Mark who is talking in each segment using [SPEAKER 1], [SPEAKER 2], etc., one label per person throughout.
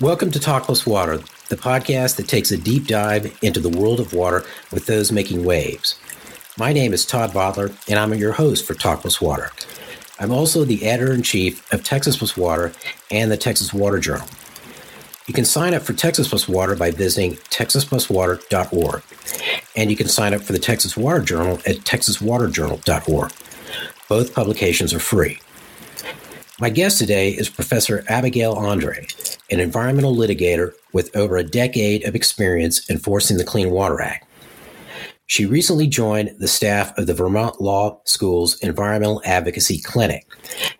[SPEAKER 1] Welcome to Talkless Water, the podcast that takes a deep dive into the world of water with those making waves. My name is Todd Votteler, and I'm your host for Talkless Water. I'm also the editor in chief of Texas Plus Water and the Texas Water Journal. You can sign up for Texas Plus Water by visiting texaspluswater.org, and you can sign up for the Texas Water Journal at texaswaterjournal.org. Both publications are free. My guest today is Professor Abigail Andre, an environmental litigator with over a decade of experience enforcing the Clean Water Act. She recently joined the staff of the Vermont Law School's Environmental Advocacy Clinic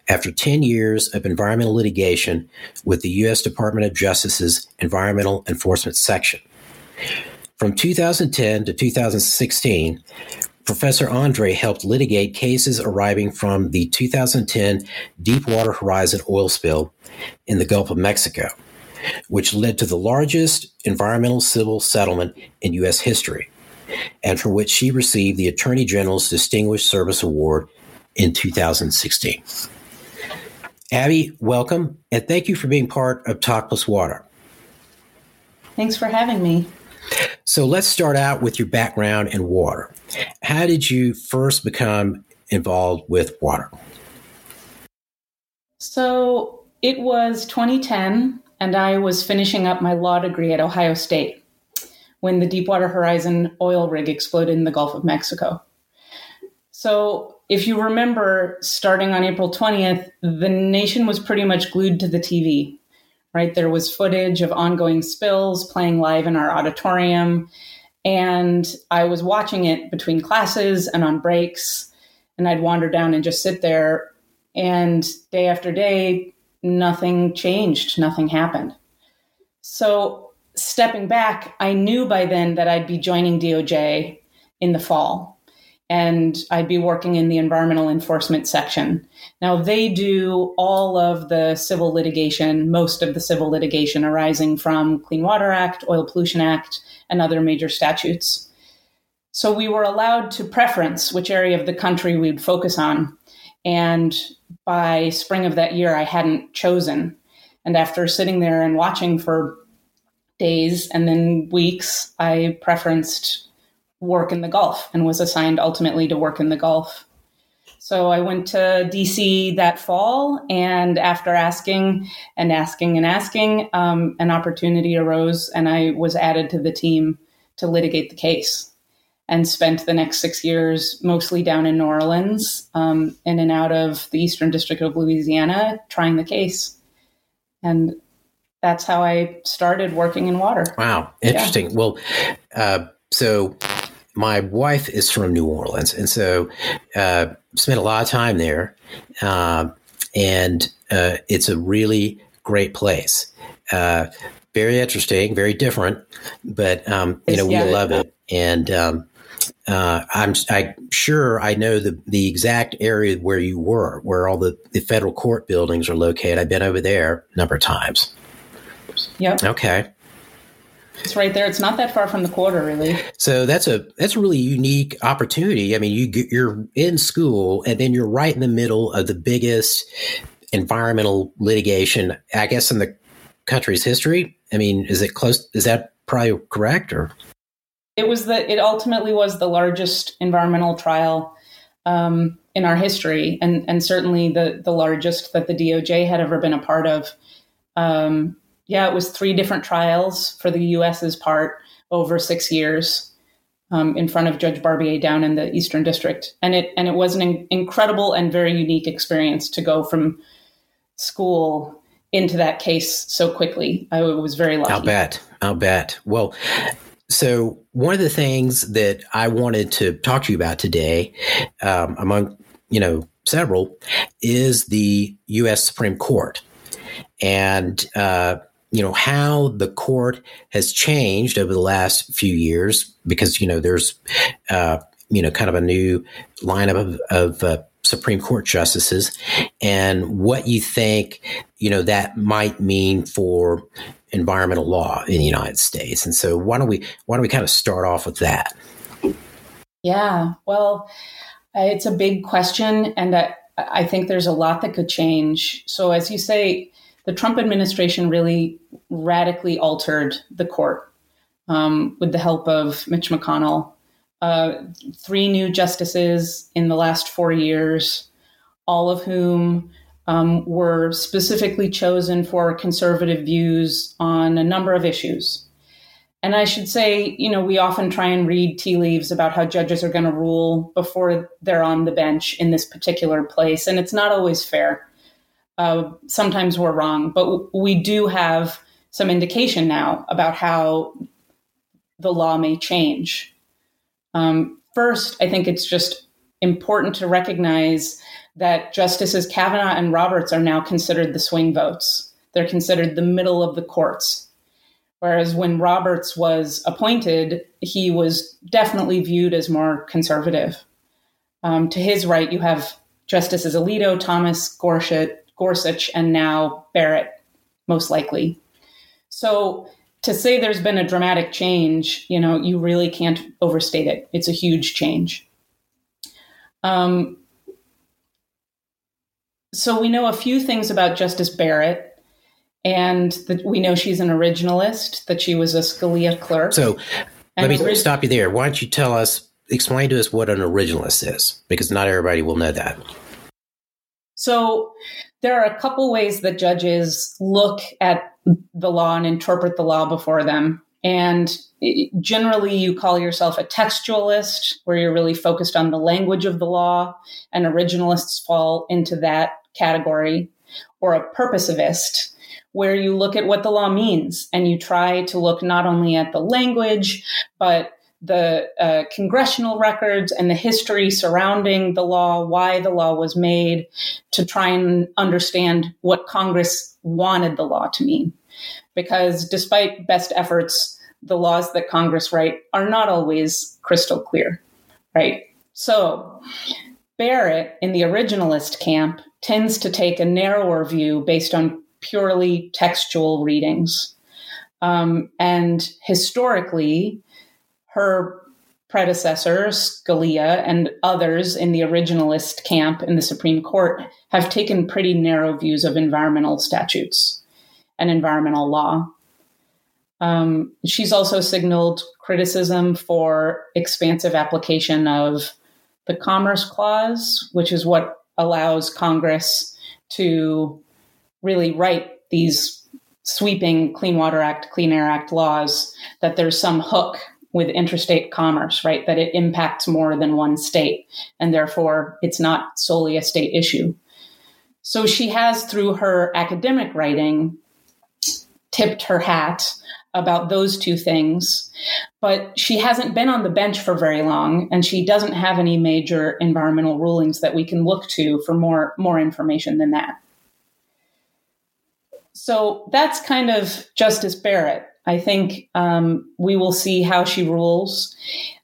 [SPEAKER 1] after 10 years of environmental litigation with the U.S. Department of Justice's Environmental Enforcement Section. From 2010 to 2016, Professor Andre helped litigate cases arriving from the 2010 Deepwater Horizon oil spill in the Gulf of Mexico, which led to the largest environmental civil settlement in U.S. history, and for which she received the Attorney General's Distinguished Service Award in 2016. Abby, welcome, and thank you for being part of Talk Plus Water.
[SPEAKER 2] Thanks for having me.
[SPEAKER 1] So let's start out with your background in water. How did you first become involved with water?
[SPEAKER 2] So it was 2010, and I was finishing up my law degree at Ohio State when the Deepwater Horizon oil rig exploded in the Gulf of Mexico. So, if you remember, starting on April 20th, the nation was pretty much glued to the TV right? There was footage of ongoing spills playing live in our auditorium. And I was watching it between classes and on breaks. And I'd wander down and just sit there. And day after day, nothing changed, nothing happened. So, stepping back, I knew by then that I'd be joining DOJ in the fall and I'd be working in the environmental enforcement section. Now, they do all of the civil litigation, most of the civil litigation arising from Clean Water Act, Oil Pollution Act, and other major statutes. So we were allowed to preference which area of the country we'd focus on. And by spring of that year, I hadn't chosen. And after sitting there and watching for days and then weeks, I preferenced work in the Gulf and was assigned ultimately to work in the Gulf. So I went to DC that fall, and after asking and asking and asking, um, an opportunity arose, and I was added to the team to litigate the case. And spent the next six years mostly down in New Orleans, um, in and out of the Eastern District of Louisiana, trying the case. And that's how I started working in water.
[SPEAKER 1] Wow, interesting. Yeah. Well, uh, so my wife is from New Orleans, and so uh, spent a lot of time there, uh, and uh, it's a really great place. Uh, very interesting, very different, but um, you know we yeah. love it, and um, uh, I'm I, sure I know the the exact area where you were, where all the, the federal court buildings are located. I've been over there a number of times.
[SPEAKER 2] Yep.
[SPEAKER 1] Okay.
[SPEAKER 2] It's right there. It's not that far from the quarter, really.
[SPEAKER 1] So that's a that's a really unique opportunity. I mean, you you're in school, and then you're right in the middle of the biggest environmental litigation, I guess, in the country's history. I mean, is it close? Is that probably correct, or?
[SPEAKER 2] It was the. It ultimately was the largest environmental trial um, in our history, and and certainly the the largest that the DOJ had ever been a part of. Um, yeah, it was three different trials for the U.S.'s part over six years um, in front of Judge Barbier down in the Eastern District, and it and it was an in- incredible and very unique experience to go from school into that case so quickly. I was very lucky.
[SPEAKER 1] I'll bet. I'll bet. Well. So one of the things that I wanted to talk to you about today, um, among you know several, is the U.S. Supreme Court, and uh, you know how the court has changed over the last few years because you know there's uh, you know kind of a new lineup of, of uh, Supreme Court justices and what you think you know that might mean for environmental law in the United States. And so why don't we why don't we kind of start off with that?
[SPEAKER 2] Yeah, well, it's a big question, and I, I think there's a lot that could change. So as you say, the Trump administration really radically altered the court um, with the help of Mitch McConnell. Uh, three new justices in the last four years, all of whom um, were specifically chosen for conservative views on a number of issues. And I should say, you know, we often try and read tea leaves about how judges are going to rule before they're on the bench in this particular place. And it's not always fair. Uh, sometimes we're wrong, but we do have some indication now about how the law may change. Um, first, I think it's just important to recognize that Justices Kavanaugh and Roberts are now considered the swing votes. They're considered the middle of the courts. Whereas when Roberts was appointed, he was definitely viewed as more conservative. Um, to his right, you have Justices Alito, Thomas, Gorsuch, Gorsuch, and now Barrett, most likely. So to say there's been a dramatic change, you know, you really can't overstate it. It's a huge change. Um, so we know a few things about Justice Barrett, and that we know she's an originalist, that she was a Scalia clerk.
[SPEAKER 1] So let me orig- stop you there. Why don't you tell us, explain to us what an originalist is, because not everybody will know that.
[SPEAKER 2] So there are a couple ways that judges look at the law and interpret the law before them. And generally, you call yourself a textualist, where you're really focused on the language of the law, and originalists fall into that category, or a purposivist, where you look at what the law means and you try to look not only at the language, but the uh, congressional records and the history surrounding the law, why the law was made, to try and understand what Congress wanted the law to mean. Because despite best efforts, the laws that Congress write are not always crystal clear, right? So, Barrett in the originalist camp tends to take a narrower view based on purely textual readings. Um, and historically, her predecessor, Scalia, and others in the originalist camp in the Supreme Court have taken pretty narrow views of environmental statutes and environmental law. Um, she's also signaled criticism for expansive application of the Commerce Clause, which is what allows Congress to really write these sweeping Clean Water Act, Clean Air Act laws, that there's some hook with interstate commerce, right? That it impacts more than one state, and therefore it's not solely a state issue. So she has, through her academic writing, tipped her hat about those two things. But she hasn't been on the bench for very long, and she doesn't have any major environmental rulings that we can look to for more, more information than that. So that's kind of Justice Barrett. I think um, we will see how she rules.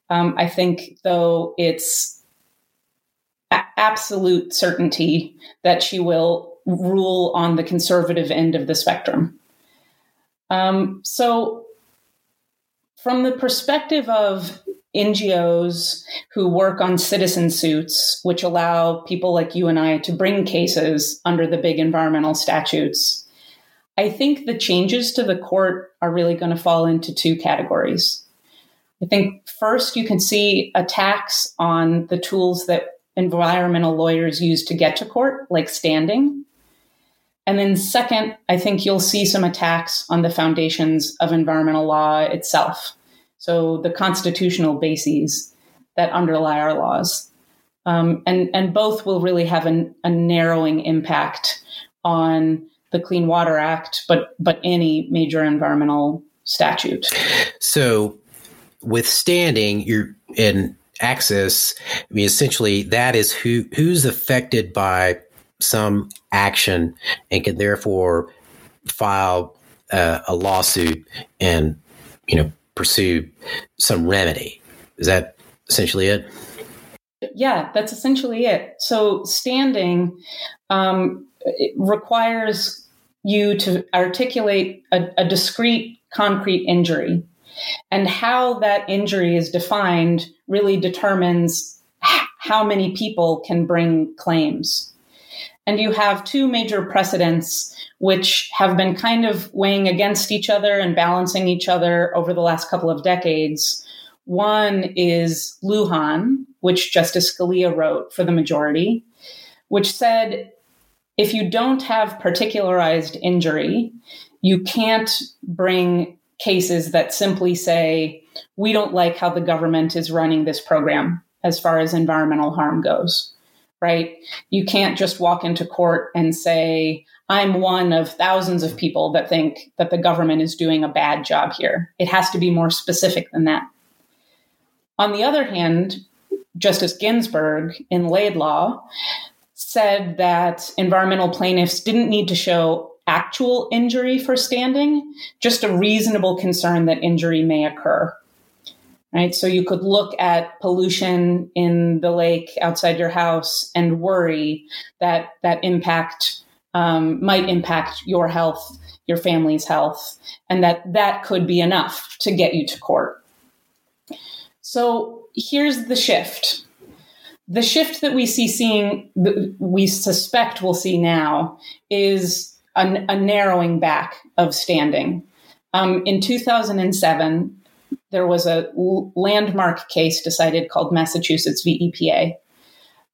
[SPEAKER 2] Um, I think, though, it's a- absolute certainty that she will rule on the conservative end of the spectrum. Um, so, from the perspective of NGOs who work on citizen suits, which allow people like you and I to bring cases under the big environmental statutes, I think the changes to the court are really going to fall into two categories. I think first, you can see attacks on the tools that environmental lawyers use to get to court, like standing. And then, second, I think you'll see some attacks on the foundations of environmental law itself. So, the constitutional bases that underlie our laws. Um, and, and both will really have an, a narrowing impact on the Clean Water Act, but, but any major environmental statute.
[SPEAKER 1] So, withstanding your in access, I mean, essentially, that is who who's affected by some action and can therefore file uh, a lawsuit and you know pursue some remedy. Is that essentially it?
[SPEAKER 2] Yeah, that's essentially it. So standing um, requires you to articulate a, a discrete, concrete injury. And how that injury is defined really determines how many people can bring claims. And you have two major precedents which have been kind of weighing against each other and balancing each other over the last couple of decades. One is Lujan, which Justice Scalia wrote for the majority, which said if you don't have particularized injury, you can't bring cases that simply say, we don't like how the government is running this program as far as environmental harm goes, right? You can't just walk into court and say, I'm one of thousands of people that think that the government is doing a bad job here. It has to be more specific than that. On the other hand, Justice Ginsburg in Laidlaw said that environmental plaintiffs didn't need to show actual injury for standing, just a reasonable concern that injury may occur. Right? So you could look at pollution in the lake outside your house and worry that that impact um, might impact your health, your family's health, and that that could be enough to get you to court. So here's the shift. The shift that we see seeing we suspect we'll see now is a, a narrowing back of standing. Um, in 2007 there was a landmark case decided called massachusetts v. Epa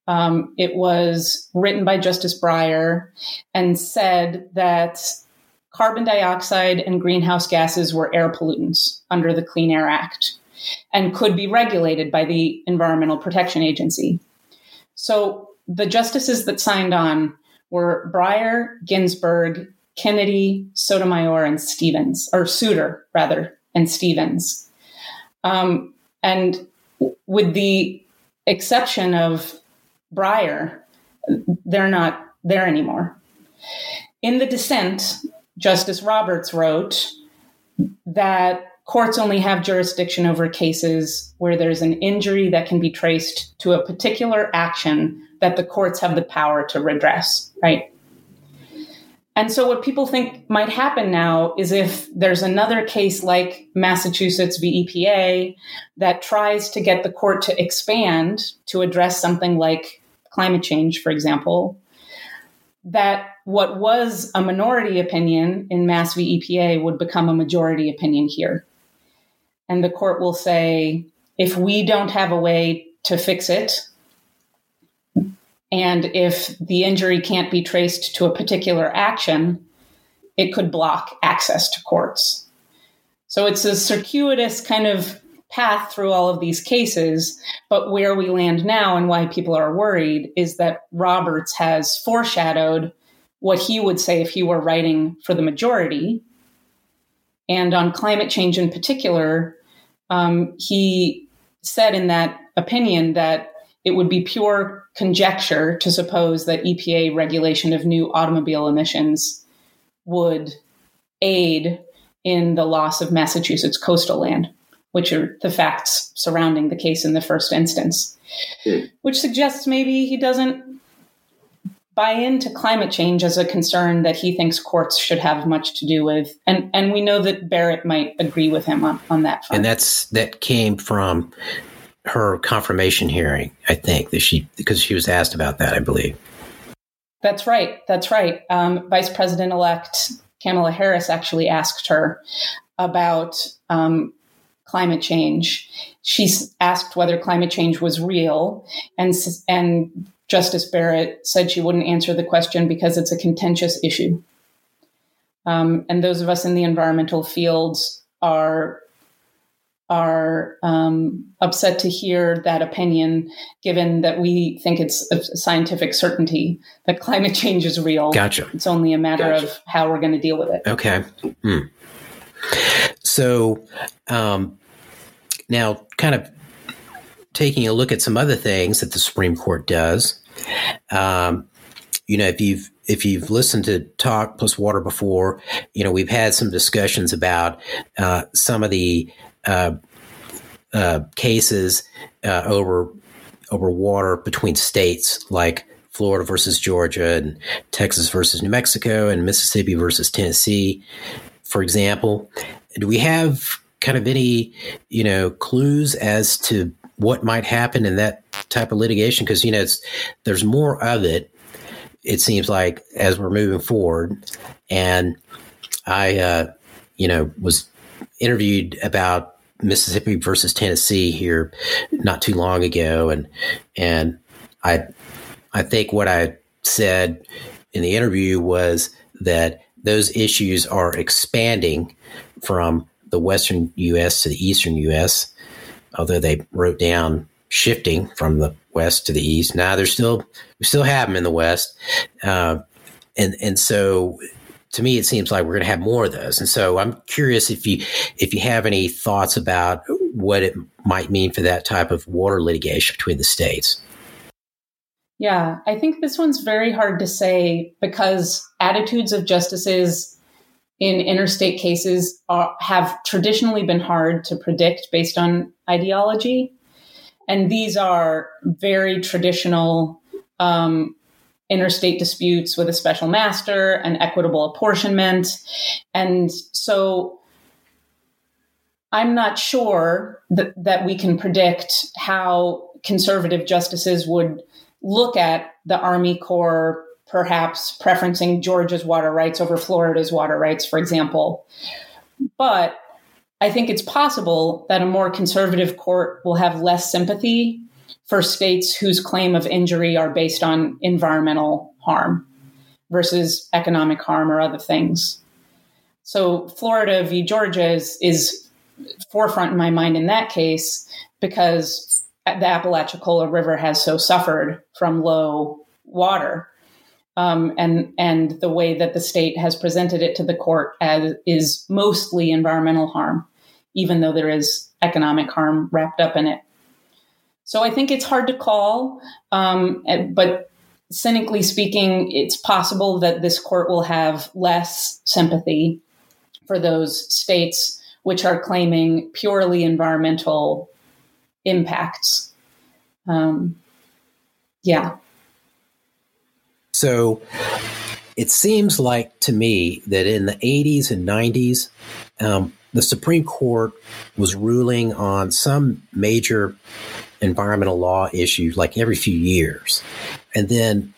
[SPEAKER 2] um, it was written by justice breyer and said that carbon dioxide and greenhouse gases were air pollutants under the clean air act and could be regulated by the environmental protection agency so the justices that signed on were Breyer, Ginsburg, Kennedy, Sotomayor, and Stevens, or Souter rather, and Stevens. Um, and with the exception of Breyer, they're not there anymore. In the dissent, Justice Roberts wrote that courts only have jurisdiction over cases where there's an injury that can be traced to a particular action that the courts have the power to redress, right? And so, what people think might happen now is if there's another case like Massachusetts v. EPA that tries to get the court to expand to address something like climate change, for example, that what was a minority opinion in Mass v. EPA would become a majority opinion here and the court will say, if we don't have a way to fix it, and if the injury can't be traced to a particular action, it could block access to courts. So it's a circuitous kind of path through all of these cases. But where we land now and why people are worried is that Roberts has foreshadowed what he would say if he were writing for the majority. And on climate change in particular, um, he said in that opinion that it would be pure conjecture to suppose that EPA regulation of new automobile emissions would aid in the loss of Massachusetts coastal land, which are the facts surrounding the case in the first instance, mm. which suggests maybe he doesn't buy into climate change as a concern that he thinks courts should have much to do with. And and we know that Barrett might agree with him on, on that front.
[SPEAKER 1] And that's that came from her confirmation hearing, I think, that she because she was asked about that, I believe.
[SPEAKER 2] That's right. That's right. Um, Vice President elect Kamala Harris actually asked her about um, climate change. She asked whether climate change was real, and and Justice Barrett said she wouldn't answer the question because it's a contentious issue. Um, and those of us in the environmental fields are are um, upset to hear that opinion, given that we think it's a scientific certainty that climate change is real.
[SPEAKER 1] Gotcha.
[SPEAKER 2] It's only a matter
[SPEAKER 1] gotcha.
[SPEAKER 2] of how we're going to deal with it.
[SPEAKER 1] Okay. Hmm. So um, now, kind of taking a look at some other things that the Supreme Court does. Um, you know, if you've if you've listened to Talk Plus Water before, you know we've had some discussions about uh, some of the uh, uh, cases uh, over over water between states, like Florida versus Georgia and Texas versus New Mexico and Mississippi versus Tennessee, for example. Do we have kind of any you know clues as to what might happen in that type of litigation because you know it's there's more of it it seems like as we're moving forward, and I, uh, you know, was interviewed about Mississippi versus Tennessee here not too long ago, and and I I think what I said in the interview was that those issues are expanding from the western U.S. to the eastern U.S. Although they wrote down shifting from the west to the east. Now they're still we still have them in the west, uh, and and so to me it seems like we're going to have more of those. And so I'm curious if you if you have any thoughts about what it might mean for that type of water litigation between the states.
[SPEAKER 2] Yeah, I think this one's very hard to say because attitudes of justices in interstate cases are, have traditionally been hard to predict based on ideology. And these are very traditional um, interstate disputes with a special master and equitable apportionment. And so I'm not sure that, that we can predict how conservative justices would look at the Army Corps perhaps preferencing Georgia's water rights over Florida's water rights, for example. But I think it's possible that a more conservative court will have less sympathy for states whose claim of injury are based on environmental harm versus economic harm or other things. So Florida v. Georgia is, is forefront in my mind in that case because the Apalachicola River has so suffered from low water um, and and the way that the state has presented it to the court as is mostly environmental harm, even though there is economic harm wrapped up in it. So I think it's hard to call, um, but cynically speaking, it's possible that this court will have less sympathy for those states which are claiming purely environmental impacts. Um, yeah.
[SPEAKER 1] So it seems like to me that in the 80s and 90s, um, the Supreme Court was ruling on some major environmental law issues like every few years. And then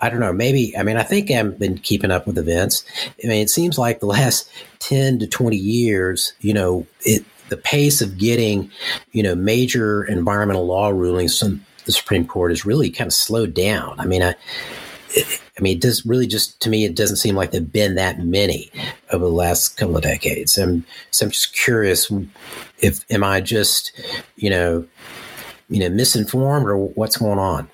[SPEAKER 1] I don't know, maybe, I mean, I think I've been keeping up with events. I mean, it seems like the last 10 to 20 years, you know, it, the pace of getting, you know, major environmental law rulings from the Supreme Court has really kind of slowed down. I mean, I, I mean, it does really just to me, it doesn't seem like there've been that many over the last couple of decades. And so I'm just curious if am I just, you know, you know, misinformed or what's going on?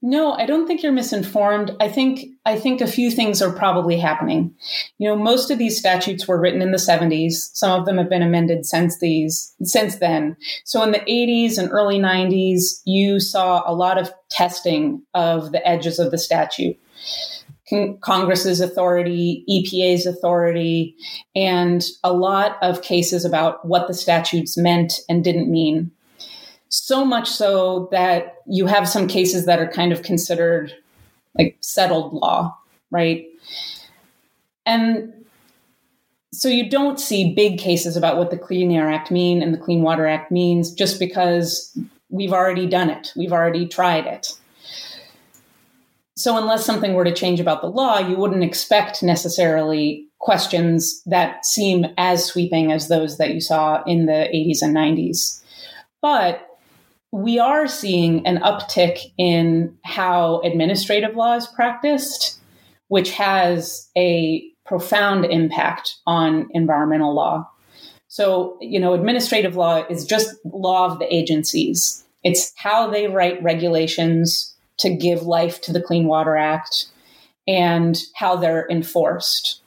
[SPEAKER 2] No, I don't think you're misinformed. I think I think a few things are probably happening. You know, most of these statutes were written in the 70s. Some of them have been amended since these since then. So in the 80s and early 90s, you saw a lot of testing of the edges of the statute. Congress's authority, EPA's authority, and a lot of cases about what the statutes meant and didn't mean so much so that you have some cases that are kind of considered like settled law, right? And so you don't see big cases about what the Clean Air Act mean and the Clean Water Act means just because we've already done it. We've already tried it. So unless something were to change about the law, you wouldn't expect necessarily questions that seem as sweeping as those that you saw in the 80s and 90s. But we are seeing an uptick in how administrative law is practiced, which has a profound impact on environmental law. So, you know, administrative law is just law of the agencies. It's how they write regulations to give life to the Clean Water Act and how they're enforced.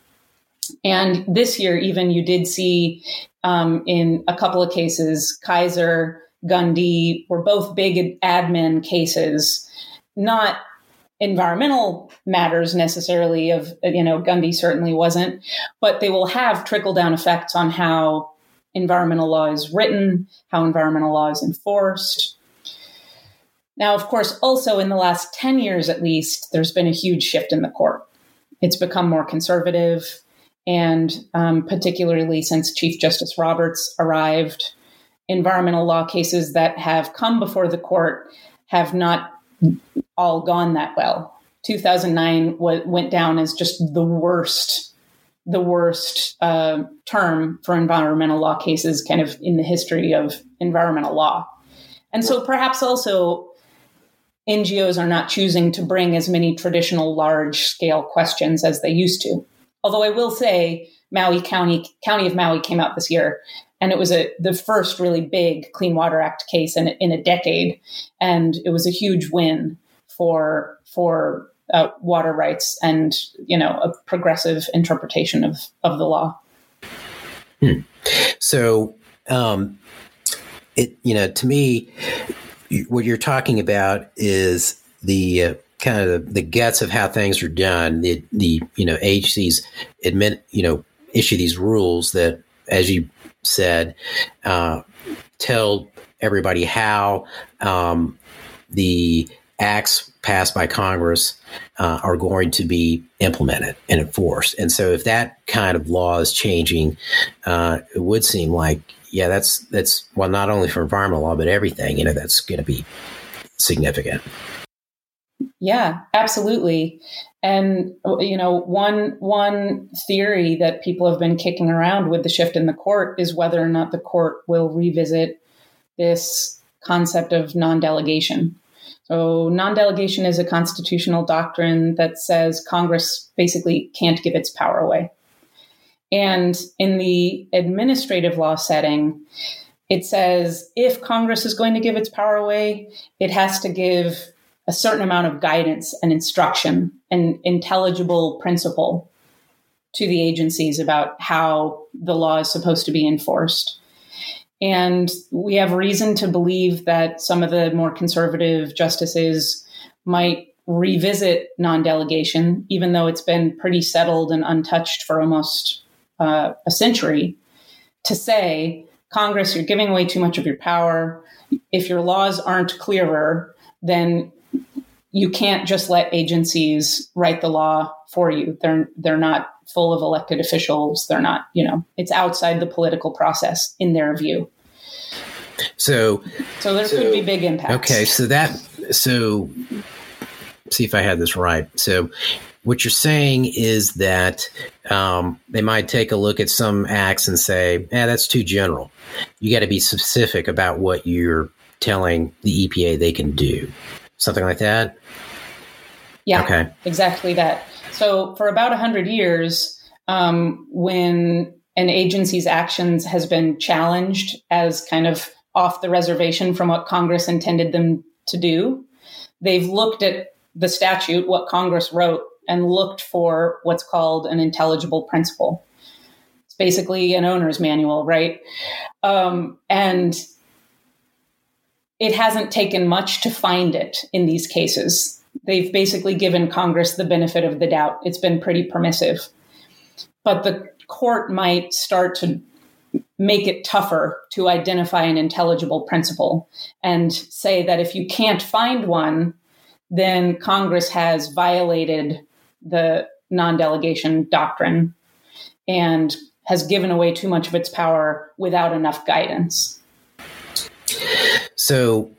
[SPEAKER 2] And this year, even you did see um, in a couple of cases, Kisor Gundy were both big admin cases, not environmental matters necessarily of you know Gundy certainly wasn't, but they will have trickle down effects on how environmental law is written, how environmental law is enforced. Now, of course, also in the last 10 years at least, there's been a huge shift in the court. It's become more conservative, and um, particularly since Chief Justice Roberts arrived, environmental law cases that have come before the court have not all gone that well. 2009 w- went down as just the worst, the worst uh, term for environmental law cases, kind of in the history of environmental law. And so perhaps also NGOs are not choosing to bring as many traditional large scale questions as they used to. Although I will say, Maui County, County of Maui came out this year, and it was a the first really big Clean Water Act case in in a decade, and it was a huge win for for uh, water rights and you know a progressive interpretation of of the law.
[SPEAKER 1] Hmm. So, um, it you know to me, what you're talking about is the uh, kind of the, the, guts of how things are done. The the you know agencies admit you know issue these rules that, as you said, uh, tell everybody how um, the acts passed by Congress uh, are going to be implemented and enforced. And so, if that kind of law is changing, uh, it would seem like yeah, that's that's well, not only for environmental law, but everything. You know, that's going to be significant.
[SPEAKER 2] Yeah, absolutely. And you know, one one theory that people have been kicking around with the shift in the court is whether or not the court will revisit this concept of non-delegation. So, non-delegation is a constitutional doctrine that says Congress basically can't give its power away. And in the administrative law setting, it says if Congress is going to give its power away, it has to give a certain amount of guidance and instruction and intelligible principle to the agencies about how the law is supposed to be enforced. And we have reason to believe that some of the more conservative justices might revisit non delegation, even though it's been pretty settled and untouched for almost uh, a century to say, Congress, you're giving away too much of your power. If your laws aren't clearer, then you can't just let agencies write the law for you. They're they're not full of elected officials. They're not, you know, it's outside the political process in their view.
[SPEAKER 1] So
[SPEAKER 2] So there so, could be big impacts.
[SPEAKER 1] Okay, so that so see if I had this right. So what you're saying is that um, they might take a look at some acts and say, "Yeah, that's too general." You got to be specific about what you're telling the EPA they can do. Something like that.
[SPEAKER 2] Yeah. Okay. Exactly that. So for about hundred years, um, when an agency's actions has been challenged as kind of off the reservation from what Congress intended them to do, they've looked at the statute, what Congress wrote, and looked for what's called an intelligible principle. It's basically an owner's manual, right? Um, and it hasn't taken much to find it in these cases. They've basically given Congress the benefit of the doubt. It's been pretty permissive. But the court might start to make it tougher to identify an intelligible principle and say that if you can't find one, then Congress has violated the non delegation doctrine and has given away too much of its power without enough guidance.
[SPEAKER 1] So,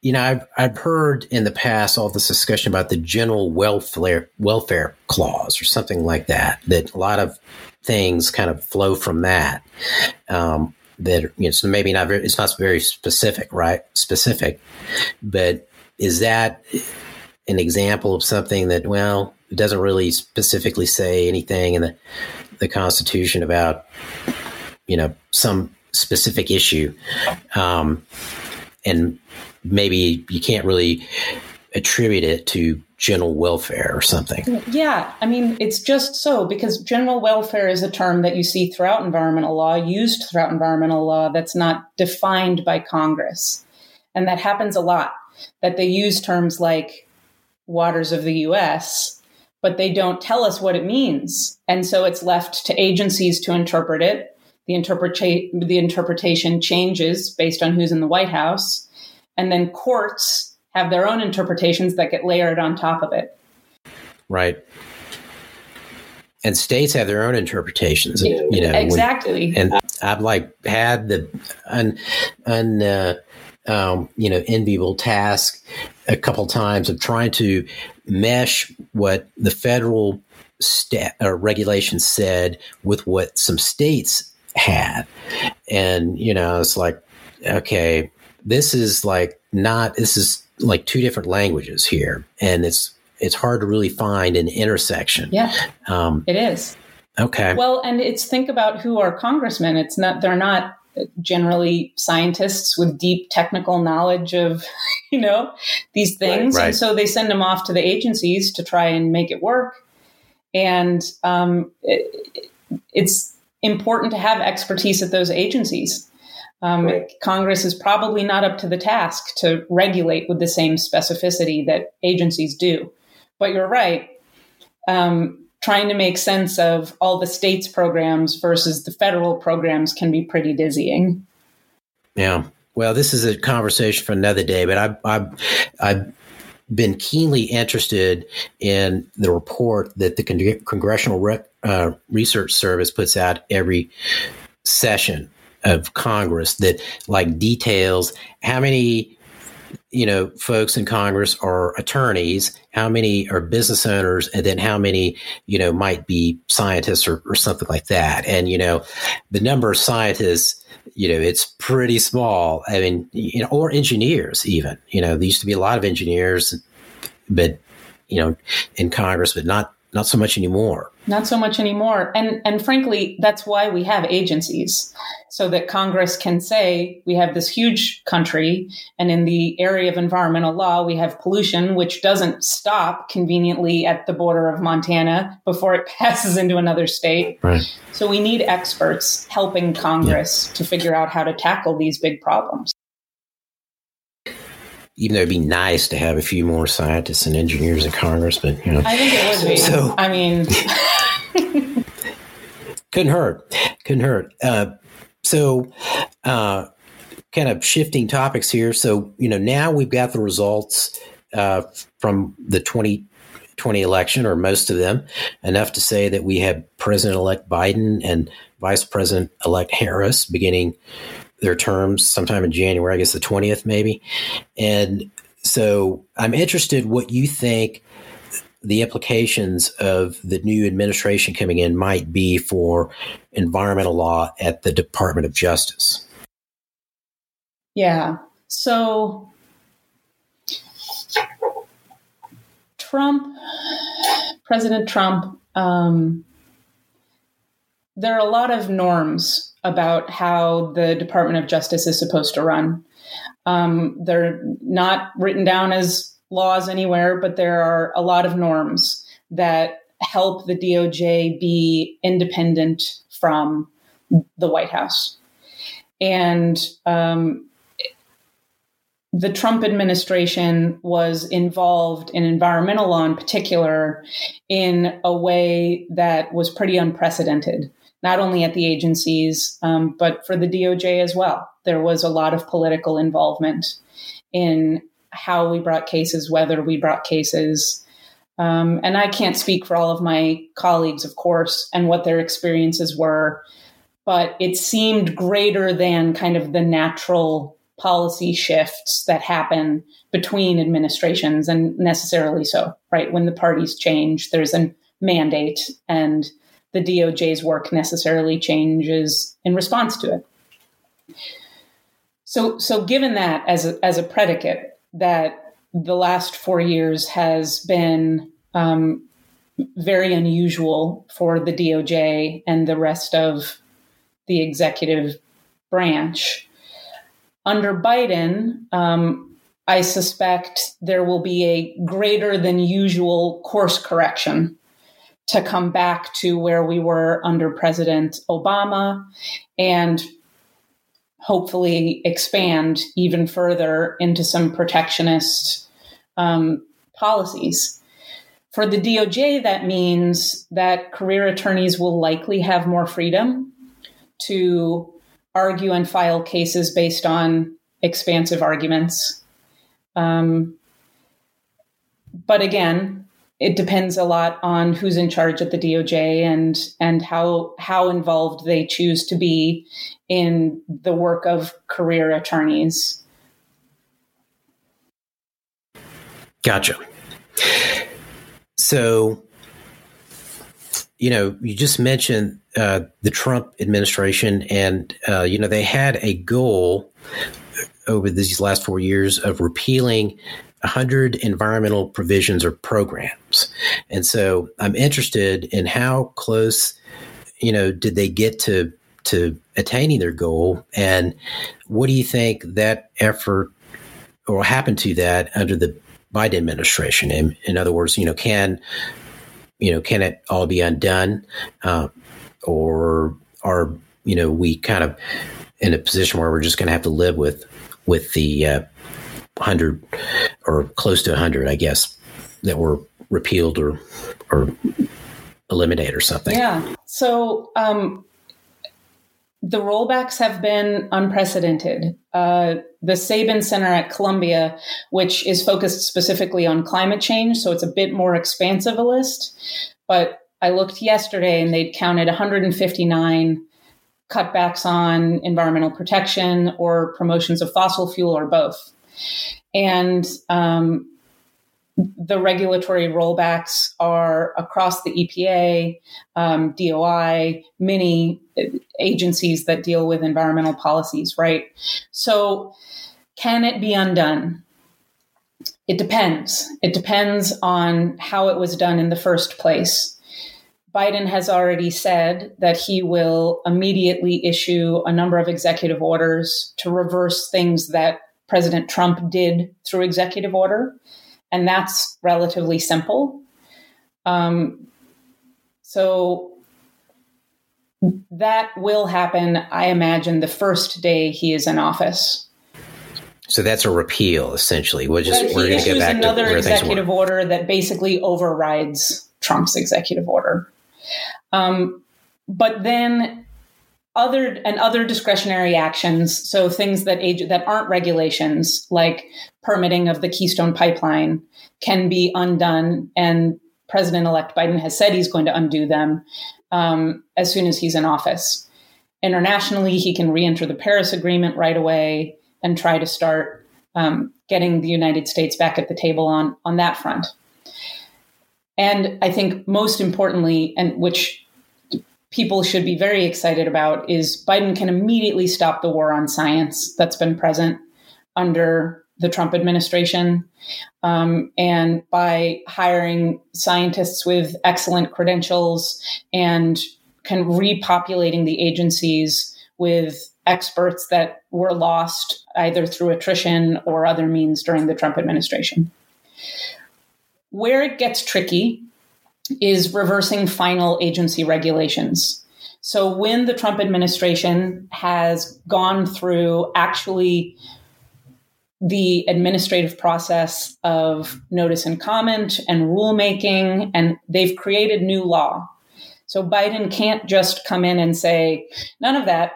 [SPEAKER 1] you know, I've, I've heard in the past all this discussion about the general welfare welfare clause or something like that. That a lot of things kind of flow from that. Um, that you know, so maybe not very, it's not very specific, right? Specific, but is that an example of something that well it doesn't really specifically say anything in the the Constitution about you know some specific issue, um, and maybe you can't really attribute it to general welfare or something.
[SPEAKER 2] Yeah, I mean, it's just so because general welfare is a term that you see throughout environmental law, used throughout environmental law, that's not defined by Congress. And that happens a lot, that they use terms like waters of the US but they don't tell us what it means. And so it's left to agencies to interpret it. The, interpreta- the interpretation changes based on who's in the White House. And then courts have their own interpretations that get layered on top of it.
[SPEAKER 1] Right. And states have their own interpretations, you know.
[SPEAKER 2] Exactly.
[SPEAKER 1] When, and I've like had the un, un uh, um, you know, enviable task a couple times of trying to mesh what the federal stat, or regulations said with what some states had. And, you know, it's like, okay, this is like not, this is like two different languages here. And it's, it's hard to really find an intersection.
[SPEAKER 2] Yeah. Um, it is.
[SPEAKER 1] Okay.
[SPEAKER 2] Well, and it's think about who are congressmen. It's not, they're not generally scientists with deep technical knowledge of, you know, these things. Right, right. And so they send them off to the agencies to try and make it work. And um, it, it's important to have expertise at those agencies. Um, right. Congress is probably not up to the task to regulate with the same specificity that agencies do. But you're right. Um, trying to make sense of all the states' programs versus the federal programs can be pretty dizzying.
[SPEAKER 1] Yeah. Well, this is a conversation for another day, but I've, I've, I've been keenly interested in the report that the Con- Congressional Re- uh, Research Service puts out every session of Congress that like details how many you know folks in Congress are attorneys, how many are business owners, and then how many you know might be scientists or, or something like that. And you know the number of scientists you know, it's pretty small. I mean, you know, or engineers even. You know, there used to be a lot of engineers, but you know, in Congress, but not not so much anymore.
[SPEAKER 2] Not so much anymore. And and frankly, that's why we have agencies. So that Congress can say we have this huge country and in the area of environmental law we have pollution which doesn't stop conveniently at the border of Montana before it passes into another state.
[SPEAKER 1] Right.
[SPEAKER 2] So we need experts helping Congress yeah. to figure out how to tackle these big problems
[SPEAKER 1] even though it'd be nice to have a few more scientists and engineers in Congress, but you know,
[SPEAKER 2] I think it would be. So, I mean,
[SPEAKER 1] couldn't hurt, couldn't hurt. Uh, so, uh, kind of shifting topics here. So, you know, now we've got the results uh, from the 2020 election, or most of them, enough to say that we have President-elect Biden and Vice President-elect Harris beginning their terms sometime in January, I guess the 20th maybe. And so I'm interested what you think the implications of the new administration coming in might be for environmental law at the Department of Justice.
[SPEAKER 2] Yeah. So Trump, President Trump, um, there are a lot of norms about how the Department of Justice is supposed to run. Um, they're not written down as laws anywhere, but there are a lot of norms that help the DOJ be independent from the White House. And um, the Trump administration was involved in environmental law in particular in a way that was pretty unprecedented not only at the agencies, um, but for the DOJ as well. There was a lot of political involvement in how we brought cases, whether we brought cases. Um, and I can't speak for all of my colleagues, of course, and what their experiences were, but it seemed greater than kind of the natural policy shifts that happen between administrations, and necessarily so, right? When the parties change, there's a mandate and the DOJ's work necessarily changes in response to it. So, so given that as a, as a predicate, that the last four years has been um, very unusual for the DOJ and the rest of the executive branch. Under Biden, um, I suspect there will be a greater than usual course correction to come back to where we were under President Obama and hopefully expand even further into some protectionist um, policies. For the DOJ, that means that career attorneys will likely have more freedom to argue and file cases based on expansive arguments. Um, but again, it depends a lot on who's in charge at the DOJ and and how how involved they choose to be in the work of career attorneys.
[SPEAKER 1] Gotcha. So, you know, you just mentioned uh, the Trump administration, and uh, you know they had a goal over these last four years of repealing 100 environmental provisions or programs. And so I'm interested in how close, you know, did they get to to attaining their goal and what do you think that effort or happened to that under the Biden administration? In, in other words, you know, can you know, can it all be undone, uh, or are you know we kind of in a position where we're just going to have to live with with the uh, hundred or close to hundred, I guess, that were repealed or or eliminated or something.
[SPEAKER 2] Yeah. So um, the rollbacks have been unprecedented. Uh, the Sabin Center at Columbia, which is focused specifically on climate change, so it's a bit more expansive a list. But I looked yesterday and they'd counted 159 cutbacks on environmental protection or promotions of fossil fuel or both. And um, the regulatory rollbacks are across the EPA, um, DOI, many agencies that deal with environmental policies, right? So, can it be undone? It depends. It depends on how it was done in the first place. Biden has already said that he will immediately issue a number of executive orders to reverse things that President Trump did through executive order and that's relatively simple. Um, so that will happen, I imagine, the first day he is in office.
[SPEAKER 1] So that's a repeal, essentially. We're just
[SPEAKER 2] but
[SPEAKER 1] we're
[SPEAKER 2] going to
[SPEAKER 1] go back
[SPEAKER 2] another
[SPEAKER 1] to
[SPEAKER 2] executive order that basically overrides Trump's executive order. Um, but then other and other discretionary actions so things that age, that aren't regulations like permitting of the keystone pipeline can be undone. And president-elect biden has said he's going to undo them um, as soon as he's in office. Internationally he can re-enter the paris agreement right away and try to start um, getting the united states back at the table on on that front and i think most importantly and which people should be very excited about is Biden can immediately stop the war on science that's been present under the Trump administration. Um, and by hiring scientists with excellent credentials and kind of repopulating the agencies with experts that were lost either through attrition or other means during the Trump administration. Where it gets tricky is reversing final agency regulations. So when the Trump administration has gone through actually the administrative process of notice and comment and rulemaking, and they've created new law. So Biden can't just come in and say, none of that.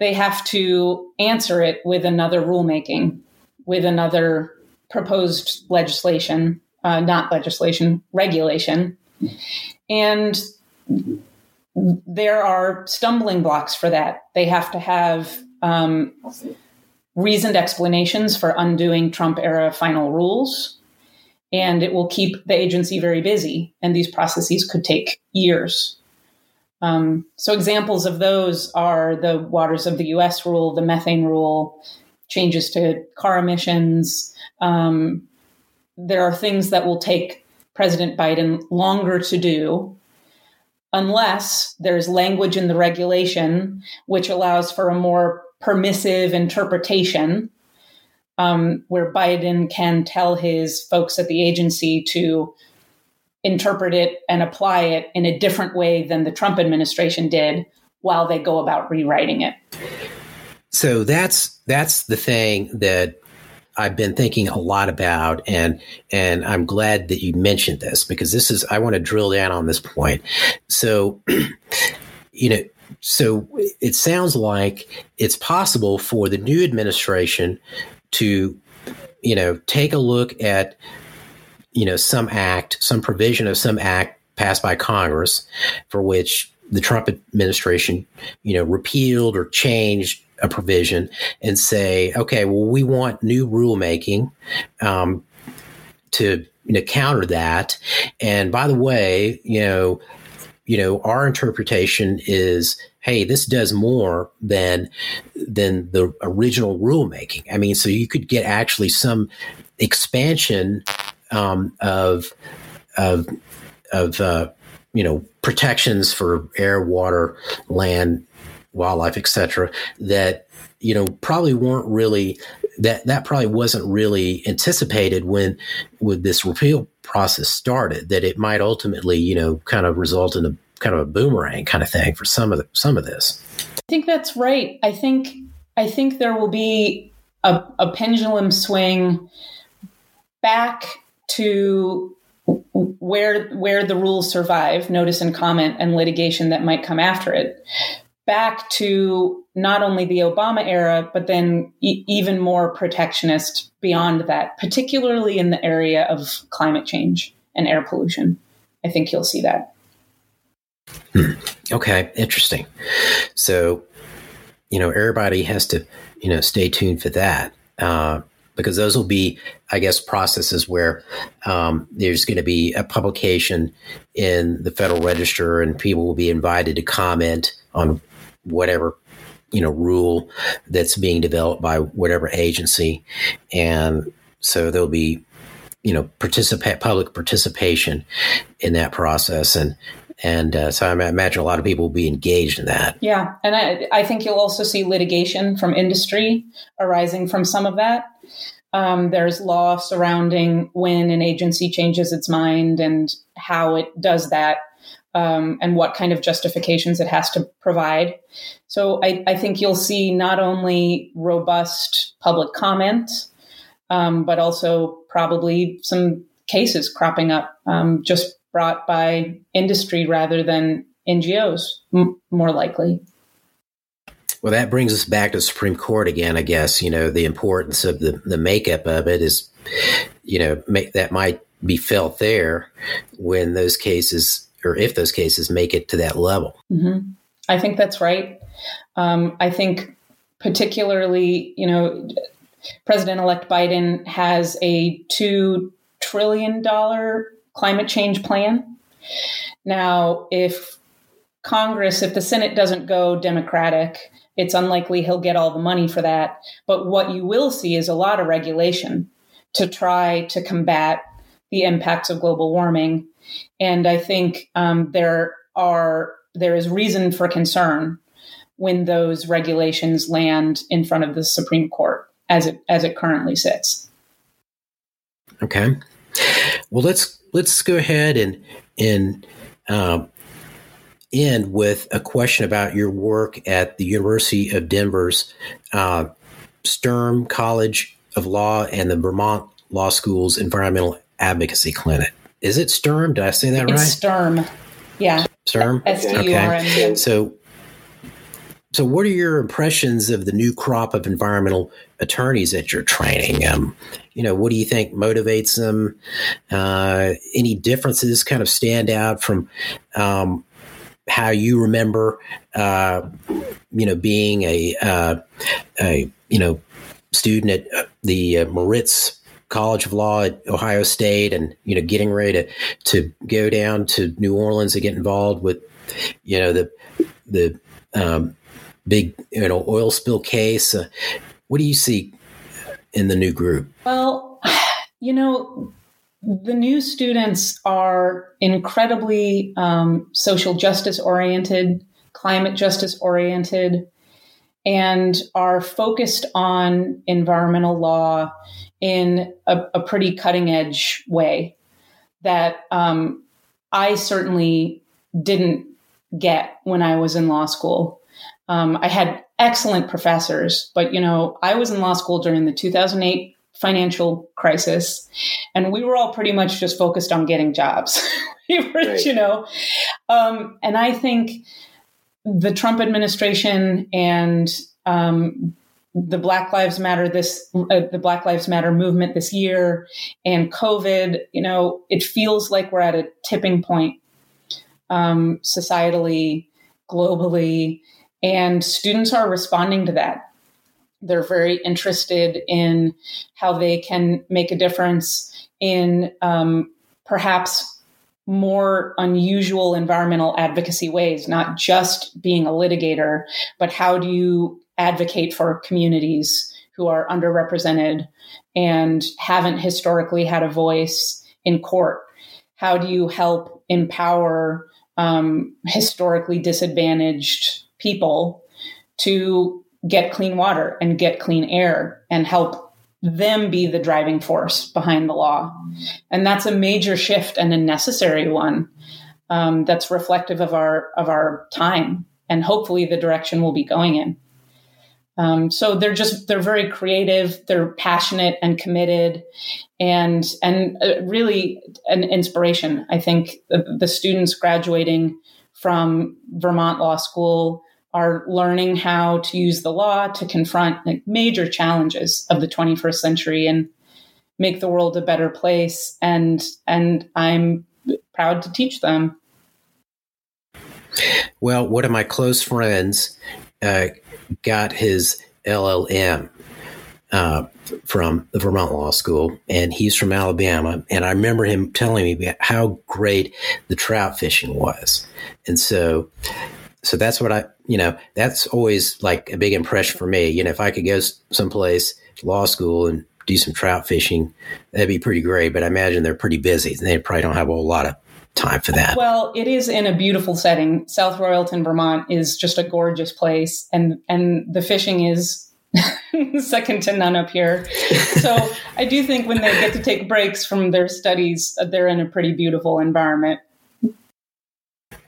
[SPEAKER 2] They have to answer it with another rulemaking, with another proposed legislation, uh, not legislation, regulation. And there are stumbling blocks for that. They have to have um, reasoned explanations for undoing Trump era final rules. And it will keep the agency very busy. And these processes could take years. Um, so, examples of those are the Waters of the US rule, the methane rule, changes to car emissions. Um, there are things that will take President Biden longer to do unless there's language in the regulation which allows for a more permissive interpretation um, where Biden can tell his folks at the agency to interpret it and apply it in a different way than the Trump administration did while they go about rewriting it.
[SPEAKER 1] So that's that's the thing that I've been thinking a lot about, and and I'm glad that you mentioned this because this is I want to drill down on this point. So, you know, so it sounds like it's possible for the new administration to, you know, take a look at, you know, some act, some provision of some act passed by Congress, for which the Trump administration, you know, repealed or changed a provision and say, okay, well, we want new rulemaking. Um, to you know, counter that. And by the way, you know, you know, our interpretation is, hey, this does more than than the original rulemaking. I mean, so you could get actually some expansion um, of of of uh, you know protections for air, water, land, wildlife, etc. That you know probably weren't really that that probably wasn't really anticipated when when this repeal process started that it might ultimately you know kind of result in a kind of a boomerang kind of thing for some of the, some of this
[SPEAKER 2] i think that's right i think i think there will be a, a pendulum swing back to where where the rules survive notice and comment and litigation that might come after it back to not only the Obama era, but then e- even more protectionist beyond that, particularly in the area of climate change and air pollution. I think you'll see that.
[SPEAKER 1] Hmm. Okay, interesting. So, you know, everybody has to, you know, stay tuned for that. Uh, because those will be, I guess, processes where um, there's going to be a publication in the Federal Register, and people will be invited to comment on whatever you know rule that's being developed by whatever agency and so there'll be you know participate public participation in that process and and uh, so I imagine a lot of people will be engaged in that.
[SPEAKER 2] Yeah, and I, I think you'll also see litigation from industry arising from some of that. Um, there's law surrounding when an agency changes its mind and how it does that um, and what kind of justifications it has to provide. So I, I think you'll see not only robust public comment, um, but also probably some cases cropping up um, just brought by industry rather than NGOs, m- more likely.
[SPEAKER 1] Well, that brings us back to the Supreme Court again, I guess. You know, the importance of the, the makeup of it is, you know, make, that might be felt there when those cases or if those cases make it to that level.
[SPEAKER 2] Mm-hmm. I think that's right. Um, I think particularly, you know, President-elect Biden has a two trillion dollar climate change plan. Now, if Congress, if the Senate doesn't go Democratic, it's unlikely he'll get all the money for that. But what you will see is a lot of regulation to try to combat the impacts of global warming and I think um, there are there is reason for concern when those regulations land in front of the Supreme Court as it as it currently sits.
[SPEAKER 1] Okay. Well, let's let's go ahead and and uh, end with a question about your work at the University of Denver's uh, Sturm College of Law and the Vermont Law School's Environmental Advocacy Clinic. Is it Sturm? Did I say that
[SPEAKER 2] it's
[SPEAKER 1] right?
[SPEAKER 2] Sturm. Yeah.
[SPEAKER 1] Sturm.
[SPEAKER 2] S T U R M.
[SPEAKER 1] Okay. So, so what are your impressions of the new crop of environmental attorneys that you're training? Um, you know, what do you think motivates them? Uh, any differences kind of stand out from um, how you remember, uh, you know, being a, uh, a you know student at uh, the uh, Moritz College of Law at Ohio State, and you know, getting ready to to go down to New Orleans to get involved with, you know, the the um, big you know oil spill case. Uh, what do you see in the new group?
[SPEAKER 2] Well, you know, the new students are incredibly um, social justice oriented, climate justice oriented, and are focused on environmental law in a, a pretty cutting edge way that um, I certainly didn't get when I was in law school. Um, I had excellent professors, but you know, I was in law school during the 2008 financial crisis, and we were all pretty much just focused on getting jobs. we were, right. you know, um, and I think the Trump administration and um, the Black Lives Matter this uh, the Black Lives Matter movement this year and COVID, you know, it feels like we're at a tipping point um, societally, globally, and students are responding to that. They're very interested in how they can make a difference in um, perhaps more unusual environmental advocacy ways, not just being a litigator, but how do you advocate for communities who are underrepresented and haven't historically had a voice in court? How do you help empower um, historically disadvantaged people to get clean water and get clean air and help them be the driving force behind the law. And that's a major shift and a necessary one um, that's reflective of our of our time and hopefully the direction we'll be going in. Um, so they're just they're very creative, they're passionate and committed, and and uh, really an inspiration. I think the, the students graduating from Vermont Law School are learning how to use the law to confront like, major challenges of the 21st century and make the world a better place and and I'm proud to teach them.
[SPEAKER 1] Well, one of my close friends uh, got his LLM uh, from the Vermont Law School, and he's from Alabama. And I remember him telling me how great the trout fishing was. And so so that's what I, you know, that's always like a big impression for me. You know, if I could go someplace, law school, and do some trout fishing, that'd be pretty great. But I imagine they're pretty busy. They probably don't have a whole lot of time for that.
[SPEAKER 2] Well, it is in a beautiful setting. South Royalton, Vermont is just a gorgeous place, and and the fishing is second to none up here. So I do think when they get to take breaks from their studies, uh, they're in a pretty beautiful environment.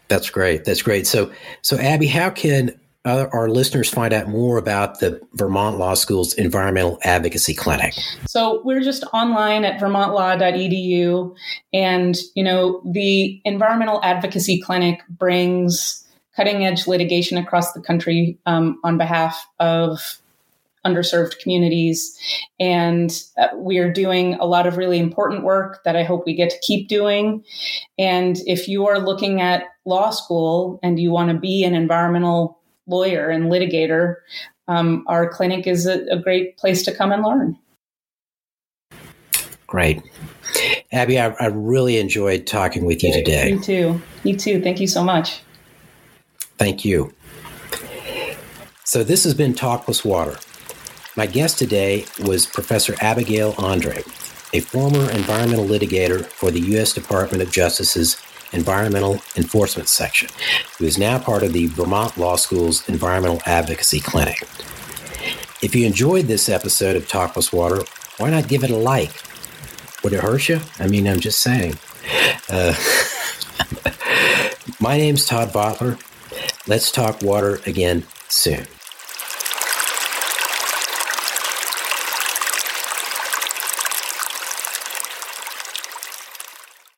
[SPEAKER 1] That's great. That's great. So, so Abby, how can our listeners find out more about the Vermont Law School's Environmental Advocacy Clinic?
[SPEAKER 2] So we're just online at vermontlaw.edu, and you know the Environmental Advocacy Clinic brings cutting edge litigation across the country um, on behalf of underserved communities. And uh, we are doing a lot of really important work that I hope we get to keep doing. And if you are looking at law school and you want to be an environmental lawyer and litigator, um, our clinic is a, a great place to come and learn.
[SPEAKER 1] Great. Abby, I, I, really enjoyed talking with you today.
[SPEAKER 2] Me too. Me too. Thank you so much.
[SPEAKER 1] Thank you. So, this has been Talk Plus Water. My guest today was Professor Abigail Andre, a former environmental litigator for the U.S. Department of Justice's Environmental Enforcement Section, who is now part of the Vermont Law School's Environmental Advocacy Clinic. If you enjoyed this episode of Talk Plus Water, why not give it a like? Would it hurt you? I mean, I'm just saying. Uh, my name's Todd Votteler. Let's talk water again soon.